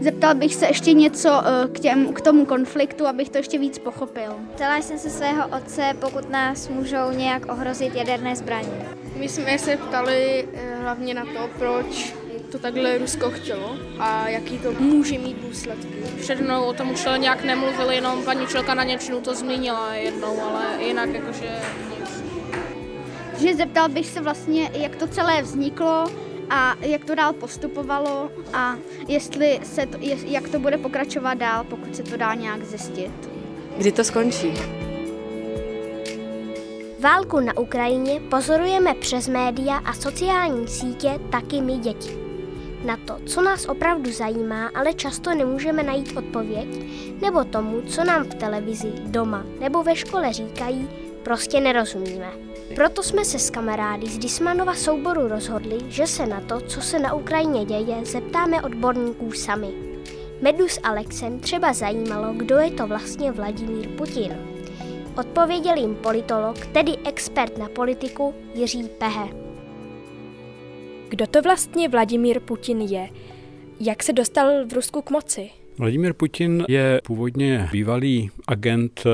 Zeptal bych se ještě něco eh, k, těm, k tomu konfliktu, abych to ještě víc pochopil. Ptala jsem se svého otce, pokud nás můžou nějak ohrozit jaderné zbraně. My jsme se ptali eh, hlavně na to, proč to takhle Rusko chtělo a jaký to může mít důsledky. Před mnou o tom už nějak nemluvil, jenom paní Čelka na Něčinu to zmínila jednou, ale jinak jakože nic. Že zeptal bych se vlastně, jak to celé vzniklo a jak to dál postupovalo a jestli se to, jak to bude pokračovat dál, pokud se to dá nějak zjistit. Kdy to skončí? Válku na Ukrajině pozorujeme přes média a sociální sítě taky my děti. Na to, co nás opravdu zajímá, ale často nemůžeme najít odpověď, nebo tomu, co nám v televizi, doma nebo ve škole říkají, prostě nerozumíme. Proto jsme se s kamarády z Dismanova souboru rozhodli, že se na to, co se na Ukrajině děje, zeptáme odborníků sami. Medu s Alexem třeba zajímalo, kdo je to vlastně Vladimír Putin. Odpověděl jim politolog, tedy expert na politiku Jiří Pehe. Kdo to vlastně Vladimír Putin je? Jak se dostal v Rusku k moci? Vladimír Putin je původně bývalý agent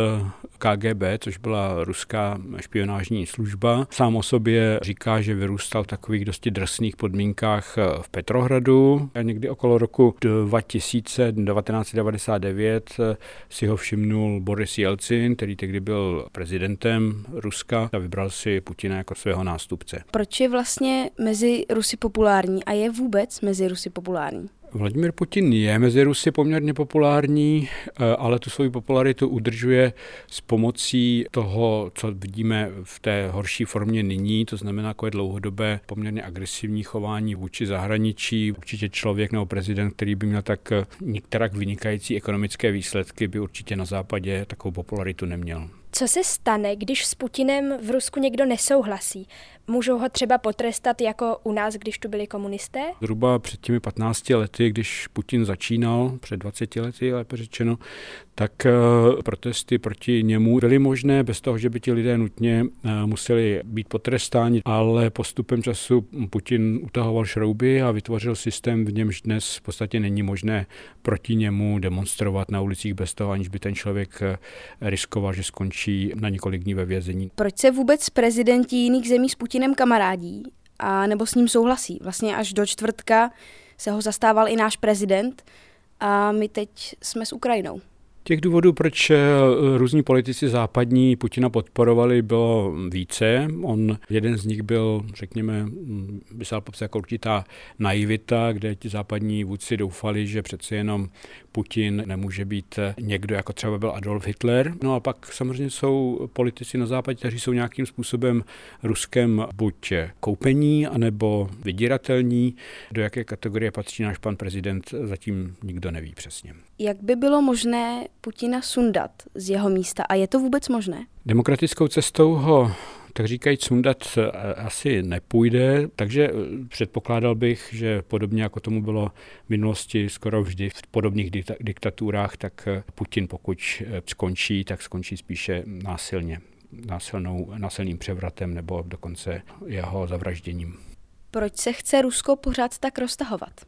KGB, což byla ruská špionážní služba. Sám o sobě říká, že vyrůstal v takových dosti drsných podmínkách v Petrohradu. A někdy okolo roku 2000, 1999 si ho všimnul Boris Jelcin, který tehdy byl prezidentem Ruska a vybral si Putina jako svého nástupce. Proč je vlastně mezi Rusy populární a je vůbec mezi Rusy populární? Vladimir Putin je mezi Rusy poměrně populární, eh, ale tu svoji popularitu udržuje s pomocí toho, co vidíme v té horší formě nyní, to znamená jako dlouhodobé poměrně agresivní chování vůči zahraničí. Určitě člověk nebo prezident, který by měl tak eh, některak vynikající ekonomické výsledky, by určitě na západě takovou popularitu neměl. Co se stane, když s Putinem v Rusku někdo nesouhlasí? Můžou ho třeba potrestat jako u nás, když tu byli komunisté? Zhruba před těmi 15 lety, když Putin začínal, před 20 lety lépe řečeno, tak eh, protesty proti němu byly možné bez toho, že by ti lidé nutně eh, museli být potrestáni, ale postupem času Putin utahoval šrouby a vytvořil systém, v němž dnes v podstatě není možné proti němu demonstrovat na ulicích bez toho, aniž by ten člověk eh, riskoval, že skončí na několik dní ve vězení. Proč se vůbec prezidenti jiných zemí s Putinem kamarádí a nebo s ním souhlasí? Vlastně až do čtvrtka se ho zastával i náš prezident a my teď jsme s Ukrajinou. Těch důvodů, proč eh, různí politici západní Putina podporovali, bylo více. On, jeden z nich byl, řekněme, by se popsat jako určitá naivita, kde ti západní vůdci doufali, že přece jenom Putin nemůže být někdo, jako třeba byl Adolf Hitler. No a pak samozřejmě jsou politici na západě, kteří jsou nějakým způsobem Ruskem buď koupení, anebo vydíratelní. Do jaké kategorie patří náš pan prezident, zatím nikdo neví přesně. Jak by bylo možné Putina sundat z jeho místa a je to vůbec možné? Demokratickou cestou ho tak říkají, sundat asi nepůjde, takže eh, předpokládal bych, že podobně jako tomu bylo v minulosti skoro vždy v podobných diktaturách, tak eh, Putin pokud eh, skončí, tak skončí spíše násilně, násilnou, násilným převratem nebo dokonce jeho zavražděním. Proč se chce Rusko pořád tak roztahovat?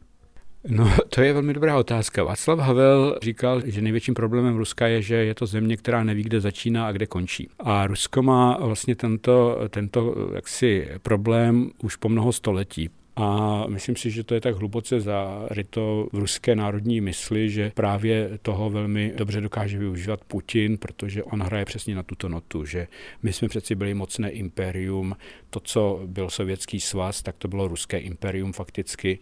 No, to je velmi dobrá otázka. Václav Havel říkal, že největším problémem Ruska je, že je to země, která neví, kde začíná a kde končí. A Rusko má vlastně tento, tento jaksi problém už po mnoho století. A myslím si, že to je tak hluboce zaryto v ruské národní mysli, že právě toho velmi dobře dokáže využívat Putin, protože on hraje přesně na tuto notu, že my jsme přeci byli mocné imperium, to, co byl sovětský svaz, tak to bylo ruské imperium fakticky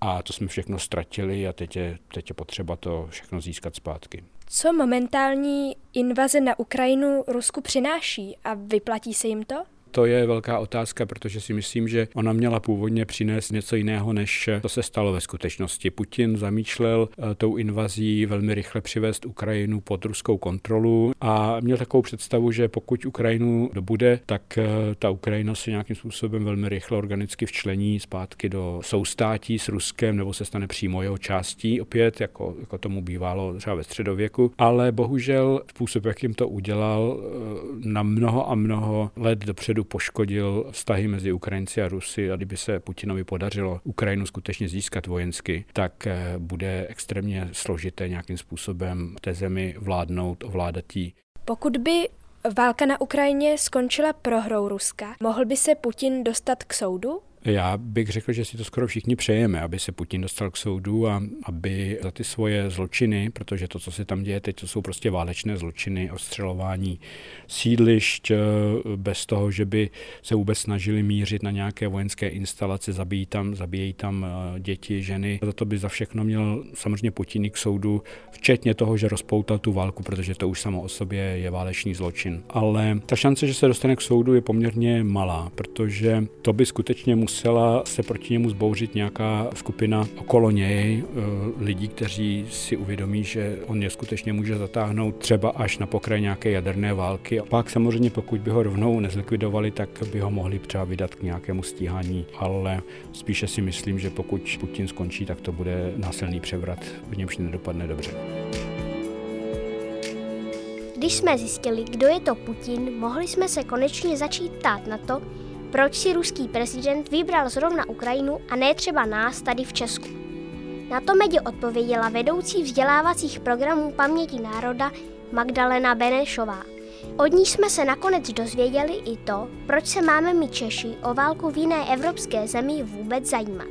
a to jsme všechno ztratili a teď je, teď je potřeba to všechno získat zpátky. Co momentální invaze na Ukrajinu Rusku přináší a vyplatí se jim to? To je velká otázka, protože si myslím, že ona měla původně přinést něco jiného, než to se stalo ve skutečnosti. Putin zamýšlel eh, tou invazí velmi rychle přivést Ukrajinu pod ruskou kontrolu a měl takovou představu, že pokud Ukrajinu dobude, tak eh, ta Ukrajina se nějakým způsobem velmi rychle organicky včlení zpátky do soustátí s Ruskem nebo se stane přímo jeho částí opět, jako, jako tomu bývalo třeba ve středověku. Ale bohužel způsob, jakým to udělal, eh, na mnoho a mnoho let dopředu opravdu poškodil vztahy mezi Ukrajinci a Rusy a kdyby se Putinovi podařilo Ukrajinu skutečně získat vojensky, tak eh, bude extrémně složité nějakým způsobem té zemi vládnout, ovládat jí. Pokud by válka na Ukrajině skončila prohrou Ruska, mohl by se Putin dostat k soudu? Já bych řekl, že si to skoro všichni přejeme, aby se Putin dostal k soudu a aby za ty svoje zločiny, protože to, co se tam děje teď, to jsou prostě válečné zločiny, ostřelování sídlišť eh, bez toho, že by se vůbec snažili mířit na nějaké vojenské instalace, zabíjí tam, zabíjejí tam eh, děti, ženy. Za to by za všechno měl samozřejmě Putin k soudu, včetně toho, že rozpoutal tu válku, protože to už samo o sobě je válečný zločin. Ale ta šance, že se dostane k soudu, je poměrně malá, protože to by skutečně musel musela se proti němu zbouřit nějaká skupina okolo něj, eh, lidí, kteří si uvědomí, že on je skutečně může zatáhnout třeba až na pokraj nějaké jaderné války. A pak samozřejmě, pokud by ho rovnou nezlikvidovali, tak by ho mohli třeba vydat k nějakému stíhání, ale spíše si myslím, že pokud Putin skončí, tak to bude násilný převrat, v němž nedopadne dobře. Když jsme zjistili, kdo je to Putin, mohli jsme se konečně začít ptát na to, proč si ruský prezident vybral zrovna Ukrajinu a ne třeba nás tady v Česku. Na to Medě odpověděla vedoucí vzdělávacích programů Paměti národa Magdalena Benešová. Od ní jsme se nakonec dozvěděli i to, proč se máme my Češi o válku v jiné evropské zemi vůbec zajímat.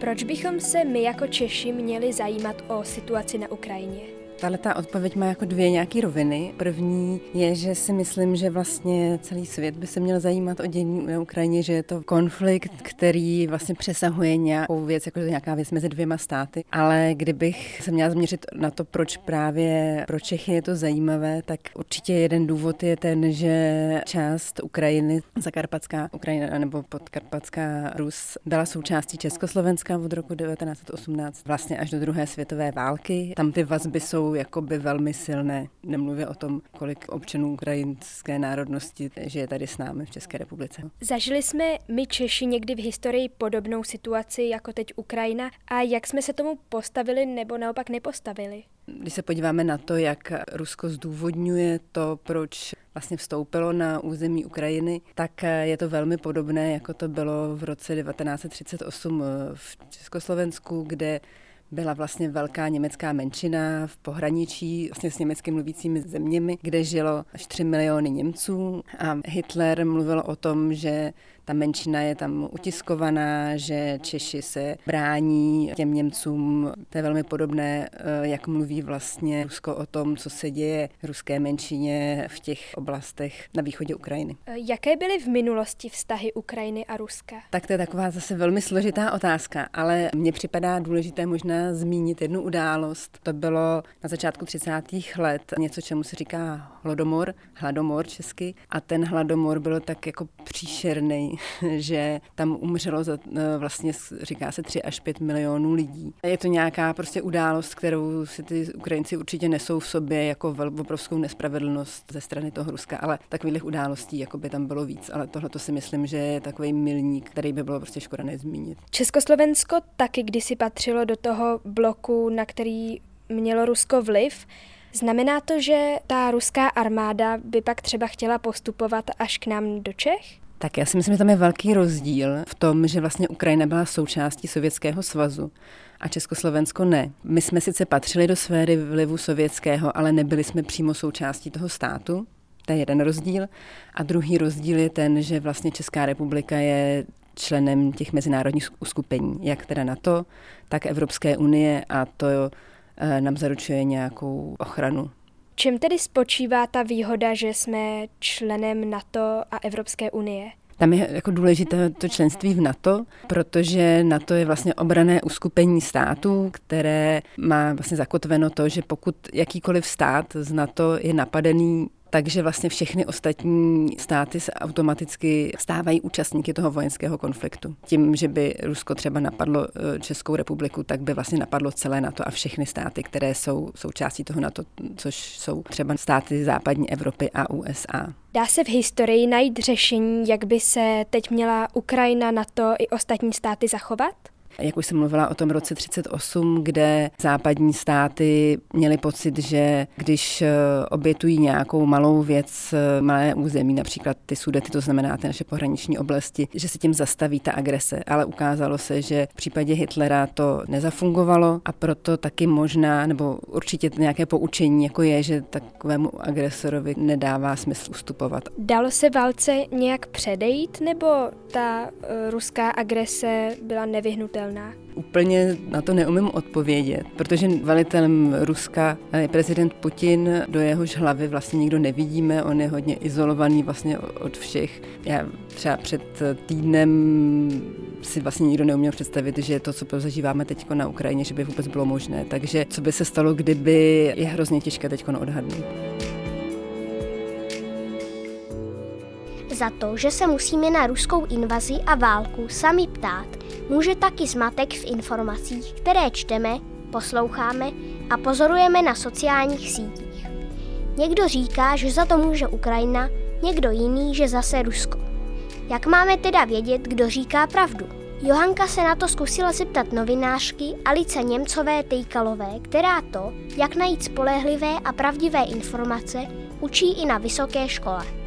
Proč bychom se my jako Češi měli zajímat o situaci na Ukrajině? Tahle ta odpověď má jako dvě nějaké roviny. První je, že si myslím, že vlastně celý svět by se měl zajímat o dění na Ukrajině, že je to konflikt, který vlastně přesahuje nějakou věc, jako nějaká věc mezi dvěma státy. Ale kdybych se měla změřit na to, proč právě pro Čechy je to zajímavé, tak určitě jeden důvod je ten, že část Ukrajiny, zakarpatská Ukrajina nebo podkarpatská Rus, byla součástí Československa od roku 1918 vlastně až do druhé světové války. Tam ty vazby jsou jsou jakoby velmi silné. Nemluvě o tom, kolik občanů ukrajinské národnosti žije tady s námi v České republice. Zažili jsme my Češi někdy v historii podobnou situaci jako teď Ukrajina a jak jsme se tomu postavili nebo naopak nepostavili? Když se podíváme na to, jak Rusko zdůvodňuje to, proč vlastně vstoupilo na území Ukrajiny, tak je to velmi podobné, jako to bylo v roce 1938 v Československu, kde byla vlastně velká německá menšina v pohraničí vlastně s německy mluvícími zeměmi, kde žilo až 3 miliony Němců. A Hitler mluvil o tom, že ta menšina je tam utiskovaná, že Češi se brání těm Němcům. To je velmi podobné, eh, jak mluví vlastně Rusko o tom, co se děje ruské menšině v těch oblastech na východě Ukrajiny. Eh, jaké byly v minulosti vztahy Ukrajiny a Ruska? Tak to je taková zase velmi složitá otázka, ale mně připadá důležité možná zmínit jednu událost. To bylo na začátku 30. let něco, čemu se říká hladomor, hladomor česky. A ten hladomor byl tak jako příšerný, že tam umřelo za, e, vlastně říká se 3 až 5 milionů lidí. Je to nějaká prostě událost, kterou si ty Ukrajinci určitě nesou v sobě jako obrovskou nespravedlnost ze strany toho Ruska, ale takových událostí jako by tam bylo víc. Ale tohle to si myslím, že je takový milník, který by bylo prostě škoda nezmínit. Československo taky kdysi patřilo do toho bloku, na který mělo Rusko vliv. Znamená to, že ta ruská armáda by pak třeba chtěla postupovat až k nám do Čech? Tak já si myslím, že tam je velký rozdíl v tom, že vlastně Ukrajina byla součástí Sovětského svazu a Československo ne. My jsme sice patřili do sféry vlivu sovětského, ale nebyli jsme přímo součástí toho státu. To je jeden rozdíl. A druhý rozdíl je ten, že vlastně Česká republika je členem těch mezinárodních uskupení, jak teda NATO, tak Evropské unie a to eh, nám zaručuje nějakou ochranu čem tedy spočívá ta výhoda, že jsme členem NATO a Evropské unie? Tam je jako důležité to členství v NATO, protože NATO je vlastně obrané uskupení států, které má vlastně zakotveno to, že pokud jakýkoliv stát z NATO je napadený takže vlastně všechny ostatní státy se automaticky stávají účastníky toho vojenského konfliktu. Tím, že by Rusko třeba napadlo eh, Českou republiku, tak by vlastně napadlo celé NATO a všechny státy, které jsou součástí toho NATO, což jsou třeba státy západní Evropy a USA. Dá se v historii najít řešení, jak by se teď měla Ukrajina, NATO i ostatní státy zachovat? Jak už jsem mluvila o tom roce 38, kde západní státy měly pocit, že když eh, obětují nějakou malou věc, eh, malé území, například ty sudety, to znamená ty naše pohraniční oblasti, že se tím zastaví ta agrese. Ale ukázalo se, že v případě Hitlera to nezafungovalo a proto taky možná, nebo určitě nějaké poučení, jako je, že takovému agresorovi nedává smysl ustupovat. Dalo se válce nějak předejít, nebo ta uh, ruská agrese byla nevyhnutelná? Úplně na to neumím odpovědět, protože velitelem Ruska je prezident Putin, do jehož hlavy vlastně nikdo nevidíme, on je hodně izolovaný vlastně od všech. Já třeba před týdnem si vlastně nikdo neuměl představit, že to, co zažíváme teď na Ukrajině, že by vůbec bylo možné. Takže co by se stalo, kdyby, je hrozně těžké teď odhadnout. Za to, že se musíme na ruskou invazi a válku sami ptát, může taky zmatek v informacích, které čteme, posloucháme a pozorujeme na sociálních sítích. Někdo říká, že za to může Ukrajina, někdo jiný, že zase Rusko. Jak máme teda vědět, kdo říká pravdu? Johanka se na to zkusila zeptat novinářky Alice Němcové Tejkalové, která to, jak najít spolehlivé a pravdivé informace, učí i na vysoké škole.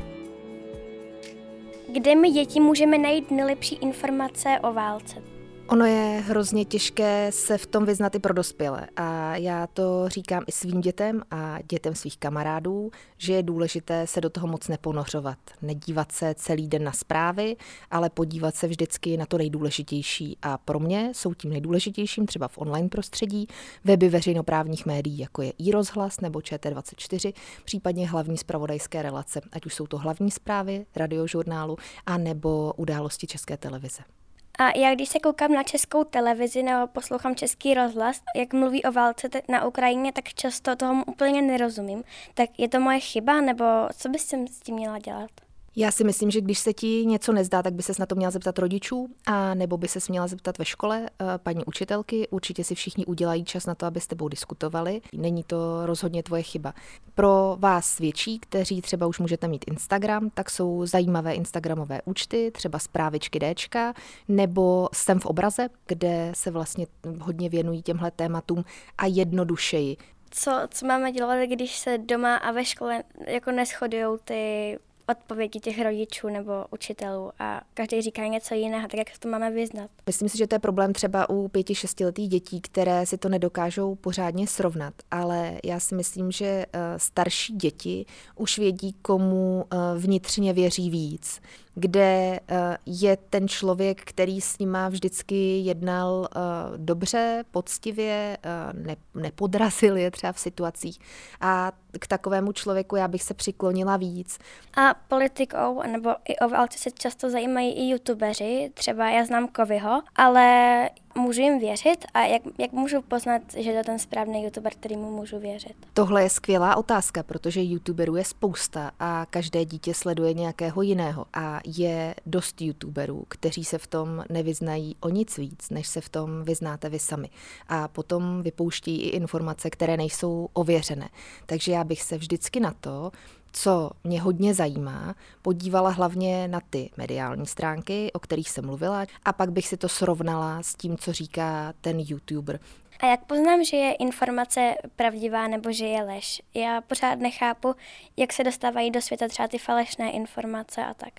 Kde my děti můžeme najít nejlepší informace o válce? Ono je hrozně těžké se v tom vyznat i pro dospělé. A já to říkám i svým dětem a dětem svých kamarádů, že je důležité se do toho moc neponořovat, nedívat se celý den na zprávy, ale podívat se vždycky na to nejdůležitější. A pro mě jsou tím nejdůležitějším třeba v online prostředí weby veřejnoprávních médií, jako je i rozhlas nebo ČT24, případně hlavní zpravodajské relace, ať už jsou to hlavní zprávy radiožurnálu a nebo události České televize. A já když se koukám na českou televizi nebo poslouchám český rozhlas, jak mluví o válce na Ukrajině, tak často tomu úplně nerozumím. Tak je to moje chyba, nebo co bys s tím měla dělat? Já si myslím, že když se ti něco nezdá, tak by se na to měla zeptat rodičů, a nebo by se měla zeptat ve škole eh, paní učitelky. Určitě si všichni udělají čas na to, aby s tebou diskutovali. Není to rozhodně tvoje chyba. Pro vás větší, kteří třeba už můžete mít Instagram, tak jsou zajímavé Instagramové účty, třeba zprávičky Dčka, nebo Jsem v obraze, kde se vlastně hodně věnují těmhle tématům a jednodušeji co, co máme dělat, když se doma a ve škole jako neschodují ty odpovědi těch rodičů nebo učitelů a každý říká něco jiného, tak jak to máme vyznat? Myslím si, že to je problém třeba u pěti, šestiletých dětí, které si to nedokážou pořádně srovnat, ale já si myslím, že eh, starší děti už vědí, komu eh, vnitřně věří víc kde eh, je ten člověk, který s nima vždycky jednal eh, dobře, poctivě, eh, nepodrazil je třeba v situacích. A k takovému člověku já bych se přiklonila víc. A politikou nebo i o válce se často zajímají i youtubeři, třeba já znám Kovyho, ale můžu jim věřit a jak, jak můžu poznat, že to ten správný youtuber, kterýmu můžu věřit? Tohle je skvělá otázka, protože youtuberů je spousta a každé dítě sleduje nějakého jiného a je dost youtuberů, kteří se v tom nevyznají o nic víc, než se v tom vyznáte vy sami. A potom vypouští i informace, které nejsou ověřené. Takže já bych se vždycky na to, co mě hodně zajímá, podívala hlavně na ty mediální stránky, o kterých jsem mluvila, a pak bych si to srovnala s tím, co říká ten YouTuber. A jak poznám, že je informace pravdivá nebo že je lež? Já pořád nechápu, jak se dostávají do světa třeba ty falešné informace a tak.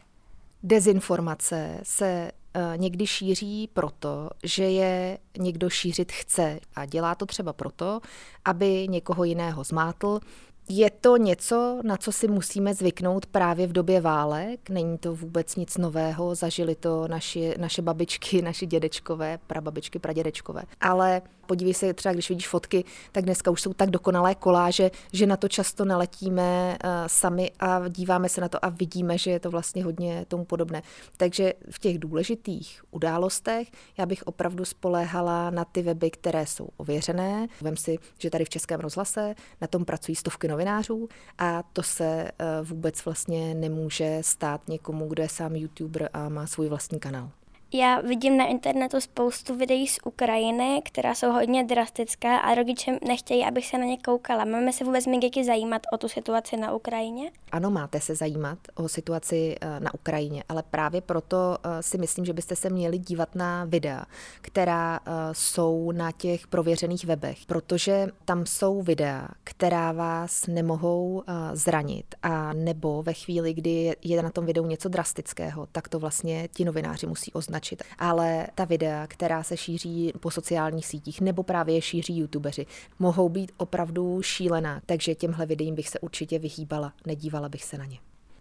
Dezinformace se uh, někdy šíří proto, že je někdo šířit chce a dělá to třeba proto, aby někoho jiného zmátl, je to něco, na co si musíme zvyknout právě v době válek. Není to vůbec nic nového, zažili to naši, naše babičky, naši dědečkové, prababičky, pradědečkové. Ale podívej se třeba, když vidíš fotky, tak dneska už jsou tak dokonalé koláže, že na to často naletíme uh, sami a díváme se na to a vidíme, že je to vlastně hodně tomu podobné. Takže v těch důležitých událostech já bych opravdu spoléhala na ty weby, které jsou ověřené. Vem si, že tady v Českém rozhlase na tom pracují stovky novinářů a to se uh, vůbec vlastně nemůže stát někomu, kdo je sám youtuber a má svůj vlastní kanál. Já vidím na internetu spoustu videí z Ukrajiny, která jsou hodně drastická a rodiče nechtějí, abych se na ně koukala. Máme se vůbec mít děti zajímat o tu situaci na Ukrajině? Ano, máte se zajímat o situaci eh, na Ukrajině, ale právě proto eh, si myslím, že byste se měli dívat na videa, která eh, jsou na těch prověřených webech, protože tam jsou videa, která vás nemohou zranit a nebo ve chvíli, kdy je na tom videu něco drastického, tak to vlastně ti novináři musí označit. Ale ta videa, která se šíří po sociálních sítích nebo právě šíří youtubeři, mohou být opravdu šílená, takže těmhle videím bych se určitě vyhýbala, nedívala bych se na ně.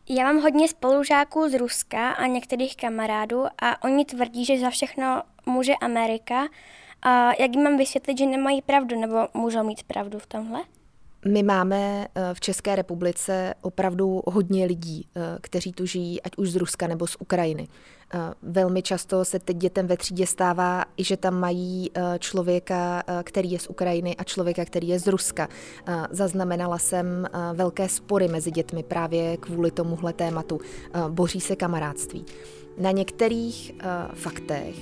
Já mám hodně spolužáků z Ruska a některých kamarádů a oni tvrdí, že za všechno může Amerika. A jak jim mám vysvětlit, že nemají pravdu nebo můžou mít pravdu v tomhle? My máme eh, v České republice opravdu hodně lidí, eh, kteří tu žijí, ať už z Ruska nebo z Ukrajiny. Eh, velmi často se teď dětem ve třídě stává, i že tam mají člověka, který je z Ukrajiny a člověka, který je z Ruska. Zaznamenala jsem velké spory mezi dětmi právě kvůli tomuhle tématu. Boří se kamarádství. Na některých faktech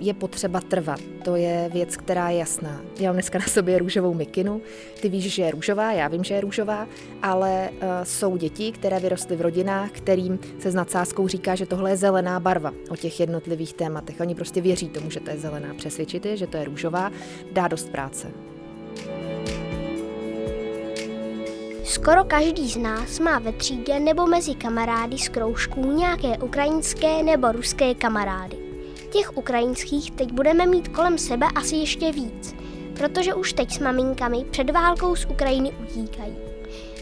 je potřeba trvat. To je věc, která je jasná. Já mám dneska na sobě růžovou mikinu. Ty víš, že je růžová, já vím, že je růžová, ale uh, jsou děti, které vyrostly v rodinách, kterým se s nadsázkou říká, že tohle je zelená barva o těch jednotlivých tématech. Oni prostě věří tomu, že to je zelená. Přesvědčit je, že to je růžová, dá dost práce. Skoro každý z nás má ve třídě nebo mezi kamarády z kroužků nějaké ukrajinské nebo ruské kamarády. Těch ukrajinských teď budeme mít kolem sebe asi ještě víc, protože už teď s maminkami před válkou z Ukrajiny utíkají.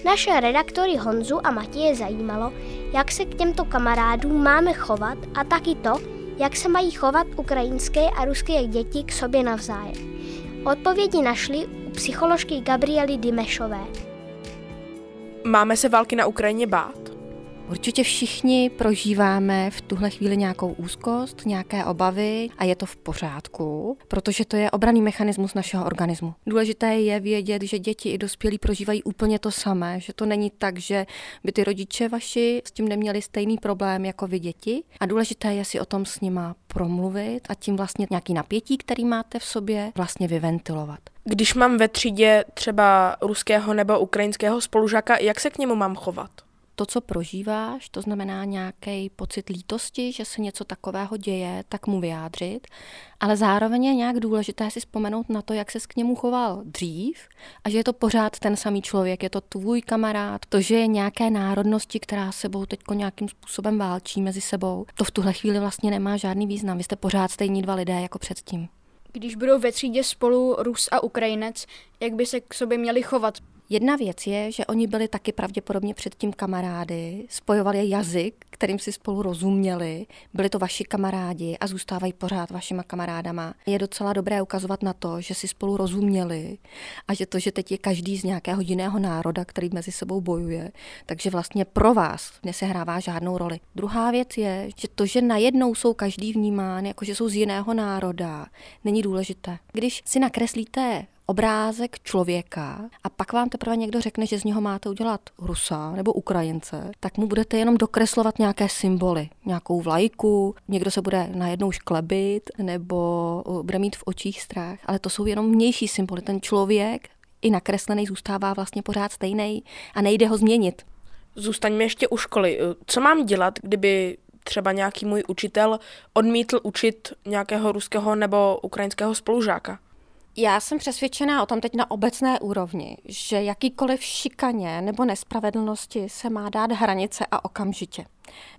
Naše redaktory Honzu a Matěje zajímalo, jak se k těmto kamarádům máme chovat a taky to, jak se mají chovat ukrajinské a ruské děti k sobě navzájem. Odpovědi našli u psycholožky Gabriely Dimešové. Máme se války na Ukrajině bát? Určitě všichni prožíváme v tuhle chvíli nějakou úzkost, nějaké obavy a je to v pořádku, protože to je obraný mechanismus našeho organismu. Důležité je vědět, že děti i dospělí prožívají úplně to samé, že to není tak, že by ty rodiče vaši s tím neměli stejný problém jako vy děti a důležité je si o tom s nima promluvit a tím vlastně nějaký napětí, který máte v sobě, vlastně vyventilovat. Když mám ve třídě třeba ruského nebo ukrajinského spolužáka, jak se k němu mám chovat? To, co prožíváš, to znamená nějaký pocit lítosti, že se něco takového děje, tak mu vyjádřit, ale zároveň je nějak důležité si vzpomenout na to, jak se k němu choval dřív a že je to pořád ten samý člověk, je to tvůj kamarád, to, že je nějaké národnosti, která sebou teď nějakým způsobem válčí mezi sebou, to v tuhle chvíli vlastně nemá žádný význam. Vy jste pořád stejní dva lidé jako předtím. Když budou ve třídě spolu Rus a Ukrajinec, jak by se k sobě měli chovat? Jedna věc je, že oni byli taky pravděpodobně předtím kamarády, spojovali je jazyk, kterým si spolu rozuměli, byli to vaši kamarádi a zůstávají pořád vašima kamarádama. Je docela dobré ukazovat na to, že si spolu rozuměli a že to, že teď je každý z nějakého jiného národa, který mezi sebou bojuje, takže vlastně pro vás nesehrává žádnou roli. Druhá věc je, že to, že najednou jsou každý vnímán, jako že jsou z jiného národa, není důležité. Když si nakreslíte obrázek člověka a pak vám teprve někdo řekne, že z něho máte udělat Rusa nebo Ukrajince, tak mu budete jenom dokreslovat nějaké symboly, nějakou vlajku, někdo se bude najednou šklebit nebo bude mít v očích strach, ale to jsou jenom vnější symboly. Ten člověk i nakreslený zůstává vlastně pořád stejný a nejde ho změnit. Zůstaňme ještě u školy. Co mám dělat, kdyby třeba nějaký můj učitel odmítl učit nějakého ruského nebo ukrajinského spolužáka? Já jsem přesvědčená o tom teď na obecné úrovni, že jakýkoliv šikaně nebo nespravedlnosti se má dát hranice a okamžitě.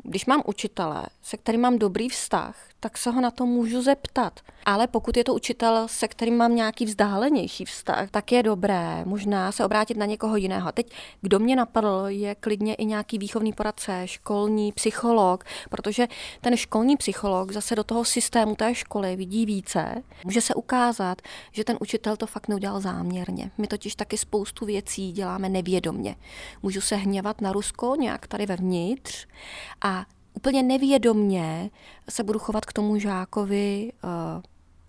Když mám učitele, se kterým mám dobrý vztah, tak se ho na to můžu zeptat. Ale pokud je to učitel, se kterým mám nějaký vzdálenější vztah, tak je dobré možná se obrátit na někoho jiného. Teď, kdo mě napadl, je klidně i nějaký výchovný poradce, školní psycholog, protože ten školní psycholog zase do toho systému té školy vidí více. Může se ukázat, že ten učitel to fakt neudělal záměrně. My totiž taky spoustu věcí děláme nevědomně. Můžu se hněvat na Rusko nějak tady vevnitř a úplně nevědomně se budu chovat k tomu žákovi uh,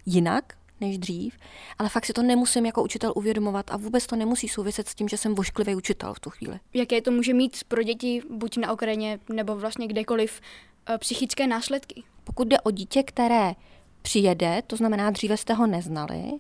jinak, než dřív, ale fakt si to nemusím jako učitel uvědomovat a vůbec to nemusí souviset s tím, že jsem vošklivý učitel v tu chvíli. Jaké to může mít pro děti buď na Ukrajině nebo vlastně kdekoliv uh, psychické následky? Pokud jde o dítě, které přijede, to znamená dříve jste ho neznali,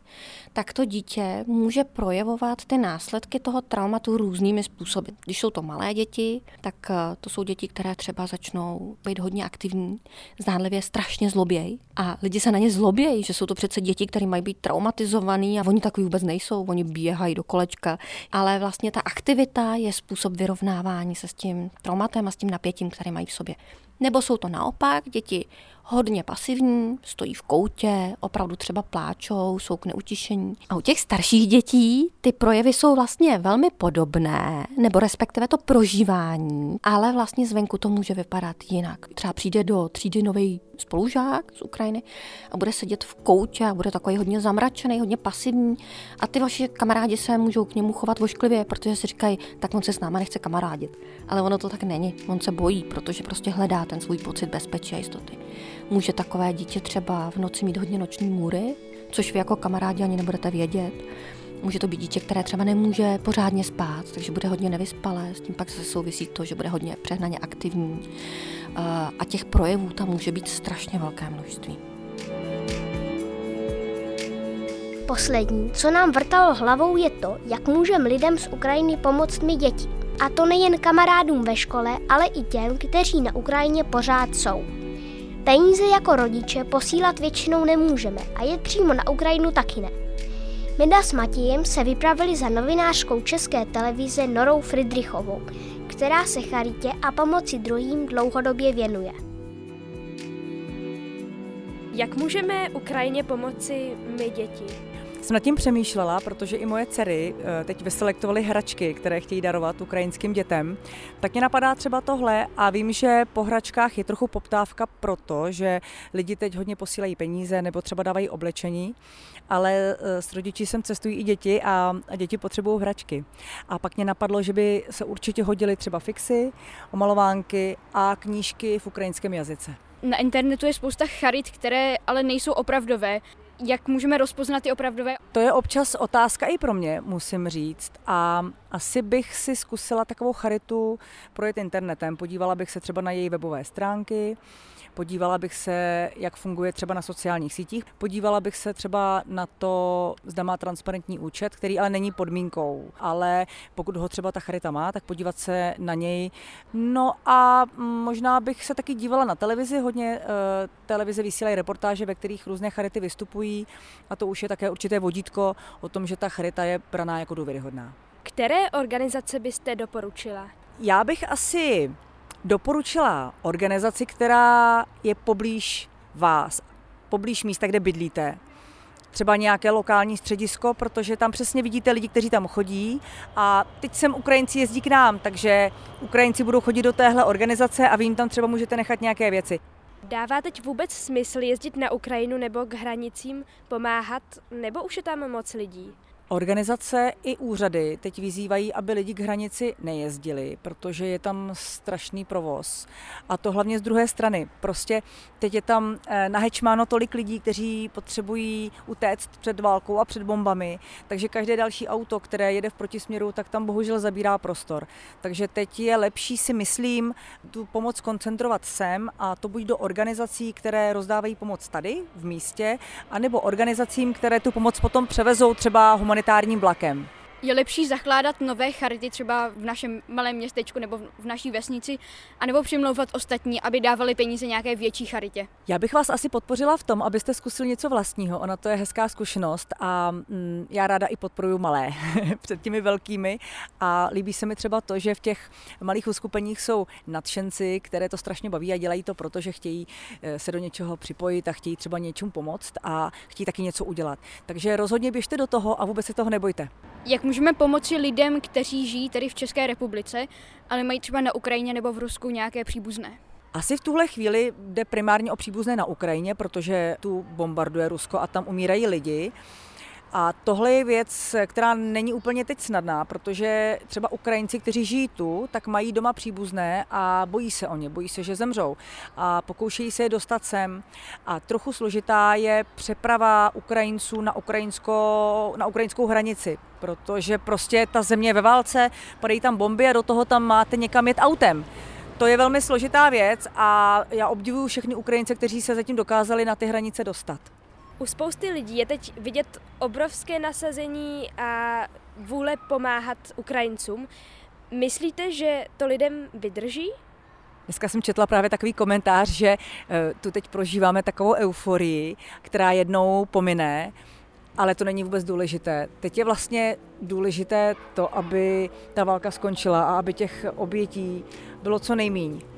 tak to dítě může projevovat ty následky toho traumatu různými způsoby. Když jsou to malé děti, tak eh, to jsou děti, které třeba začnou být hodně aktivní, zdánlivě strašně zlobějí a lidi se na ně zlobějí, že jsou to přece děti, které mají být traumatizovaný a oni takový vůbec nejsou, oni běhají do kolečka, ale vlastně ta aktivita je způsob vyrovnávání se s tím traumatem a s tím napětím, které mají v sobě. Nebo jsou to naopak děti hodně pasivní, stojí v koutě, opravdu třeba pláčou, jsou k neutišení. A u těch starších dětí ty projevy jsou vlastně velmi podobné, nebo respektive to prožívání, ale vlastně zvenku to může vypadat jinak. Třeba přijde do třídy nový spolužák z Ukrajiny a bude sedět v koutě a bude takový hodně zamračený, hodně pasivní a ty vaši kamarádi se můžou k němu chovat vošklivě, protože si říkají, tak on se s náma nechce kamarádit. Ale ono to tak není. On se bojí, protože prostě hledá ten svůj pocit bezpečí a jistoty. Může takové dítě třeba v noci mít hodně noční můry, což vy jako kamarádi ani nebudete vědět. Může to být dítě, které třeba nemůže pořádně spát, takže bude hodně nevyspalé, s tím pak se souvisí to, že bude hodně přehnaně aktivní. A těch projevů tam může být strašně velké množství. Poslední, co nám vrtalo hlavou, je to, jak můžeme lidem z Ukrajiny pomoct my děti. A to nejen kamarádům ve škole, ale i těm, kteří na Ukrajině pořád jsou. Peníze jako rodiče posílat většinou nemůžeme a jet přímo na Ukrajinu taky ne. Meda s Matějem se vypravili za novinářkou České televize Norou Friedrichovou, která se charitě a pomoci druhým dlouhodobě věnuje. Jak můžeme Ukrajině pomoci my děti? Jsem nad tím přemýšlela, protože i moje dcery eh, teď vyselektovaly hračky, které chtějí darovat ukrajinským dětem, tak mě napadá třeba tohle a vím, že po hračkách je trochu poptávka proto, že lidi teď hodně posílají peníze nebo třeba dávají oblečení, ale eh, s rodiči sem cestují i děti a děti potřebují hračky. A pak mě napadlo, že by se určitě hodily třeba fixy, omalovánky a knížky v ukrajinském jazyce. Na internetu je spousta charit, které ale nejsou opravdové jak můžeme rozpoznat ty opravdové? To je občas otázka i pro mě, musím říct. A asi bych si zkusila takovou charitu projet internetem. Podívala bych se třeba na její webové stránky, podívala bych se, jak funguje třeba na sociálních sítích, podívala bych se třeba na to, zda má transparentní účet, který ale není podmínkou, ale pokud ho třeba ta charita má, tak podívat se na něj. No a možná bych se taky dívala na televizi, hodně uh, televize vysílají reportáže, ve kterých různé charity vystupují a to už je také určité vodítko o tom, že ta charita je braná jako důvěryhodná. Které organizace byste doporučila? Já bych asi doporučila organizaci, která je poblíž vás, poblíž místa, kde bydlíte. Třeba nějaké lokální středisko, protože tam přesně vidíte lidi, kteří tam chodí. A teď sem Ukrajinci jezdí k nám, takže Ukrajinci budou chodit do téhle organizace a vy jim tam třeba můžete nechat nějaké věci. Dává teď vůbec smysl jezdit na Ukrajinu nebo k hranicím pomáhat, nebo už je tam moc lidí? Organizace i úřady teď vyzývají, aby lidi k hranici nejezdili, protože je tam strašný provoz. A to hlavně z druhé strany. Prostě teď je tam eh, nahečmáno tolik lidí, kteří potřebují utéct před válkou a před bombami, takže každé další auto, které jede v protisměru, tak tam bohužel zabírá prostor. Takže teď je lepší si myslím tu pomoc koncentrovat sem a to buď do organizací, které rozdávají pomoc tady v místě, anebo organizacím, které tu pomoc potom převezou třeba humanitární humanitárním vlakem. Je lepší zakládat nové charity třeba v našem malém městečku nebo v naší vesnici, anebo přimlouvat ostatní, aby dávali peníze nějaké větší charitě? Já bych vás asi podpořila v tom, abyste zkusili něco vlastního. Ona to je hezká zkušenost a mm, já ráda i podporuji malé před těmi velkými. A líbí se mi třeba to, že v těch malých uskupeních jsou nadšenci, které to strašně baví a dělají to proto, že chtějí eh, se do něčeho připojit a chtějí třeba něčemu pomoct a chtějí taky něco udělat. Takže rozhodně běžte do toho a vůbec se toho nebojte. Jak můžeme pomoci lidem, kteří žijí tady v České republice, ale mají třeba na Ukrajině nebo v Rusku nějaké příbuzné? Asi v tuhle chvíli jde primárně o příbuzné na Ukrajině, protože tu bombarduje Rusko a tam umírají lidi. A tohle je věc, která není úplně teď snadná, protože třeba Ukrajinci, kteří žijí tu, tak mají doma příbuzné a bojí se o ně, bojí se, že zemřou. A pokoušejí se je dostat sem. A trochu složitá je přeprava Ukrajinců na, ukrajinsko, na ukrajinskou hranici, protože prostě ta země je ve válce, padají tam bomby a do toho tam máte někam jet autem To je velmi složitá věc a já obdivuju všechny Ukrajince, kteří se zatím dokázali na ty hranice dostat. U spousty lidí je teď vidět obrovské nasazení a vůle pomáhat Ukrajincům. Myslíte, že to lidem vydrží? Dneska jsem četla právě takový komentář, že eh, tu teď prožíváme takovou euforii, která jednou pomine, ale to není vůbec důležité. Teď je vlastně důležité to, aby ta válka skončila a aby těch obětí bylo co nejméně.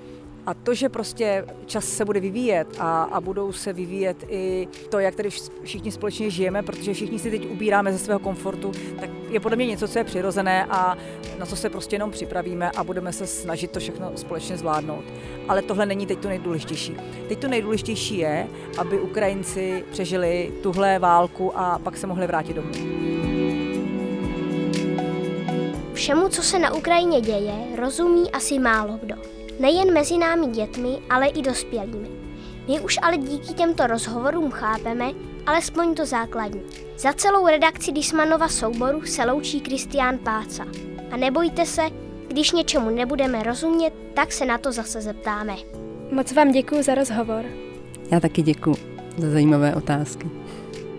A to, že prostě čas se bude vyvíjet a, a budou se vyvíjet i to, jak tady všichni společně žijeme, protože všichni si teď ubíráme ze svého komfortu, tak je podle mě něco, co je přirozené a na co se prostě jenom připravíme a budeme se snažit to všechno společně zvládnout. Ale tohle není teď to nejdůležitější. Teď to nejdůležitější je, aby Ukrajinci přežili tuhle válku a pak se mohli vrátit domů. Všemu, co se na Ukrajině děje, rozumí asi málo kdo. Nejen mezi námi dětmi, ale i dospělými. My už ale díky těmto rozhovorům chápeme alespoň to základní. Za celou redakci Dismanova souboru se loučí Kristián Páca. A nebojte se, když něčemu nebudeme rozumět, tak se na to zase zeptáme. Moc vám děkuji za rozhovor. Já taky děkuji za zajímavé otázky.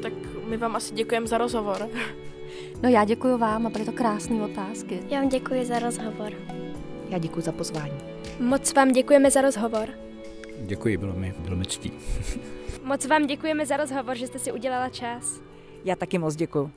Tak my vám asi děkujeme za rozhovor. No já děkuji vám a byly to krásné otázky. Já vám děkuji za rozhovor. Já děkuji za pozvání. Moc vám děkujeme za rozhovor. Děkuji, bylo mi, bylo mi ctí. Moc vám děkujeme za rozhovor, že jste si udělala čas. Já taky moc děkuji.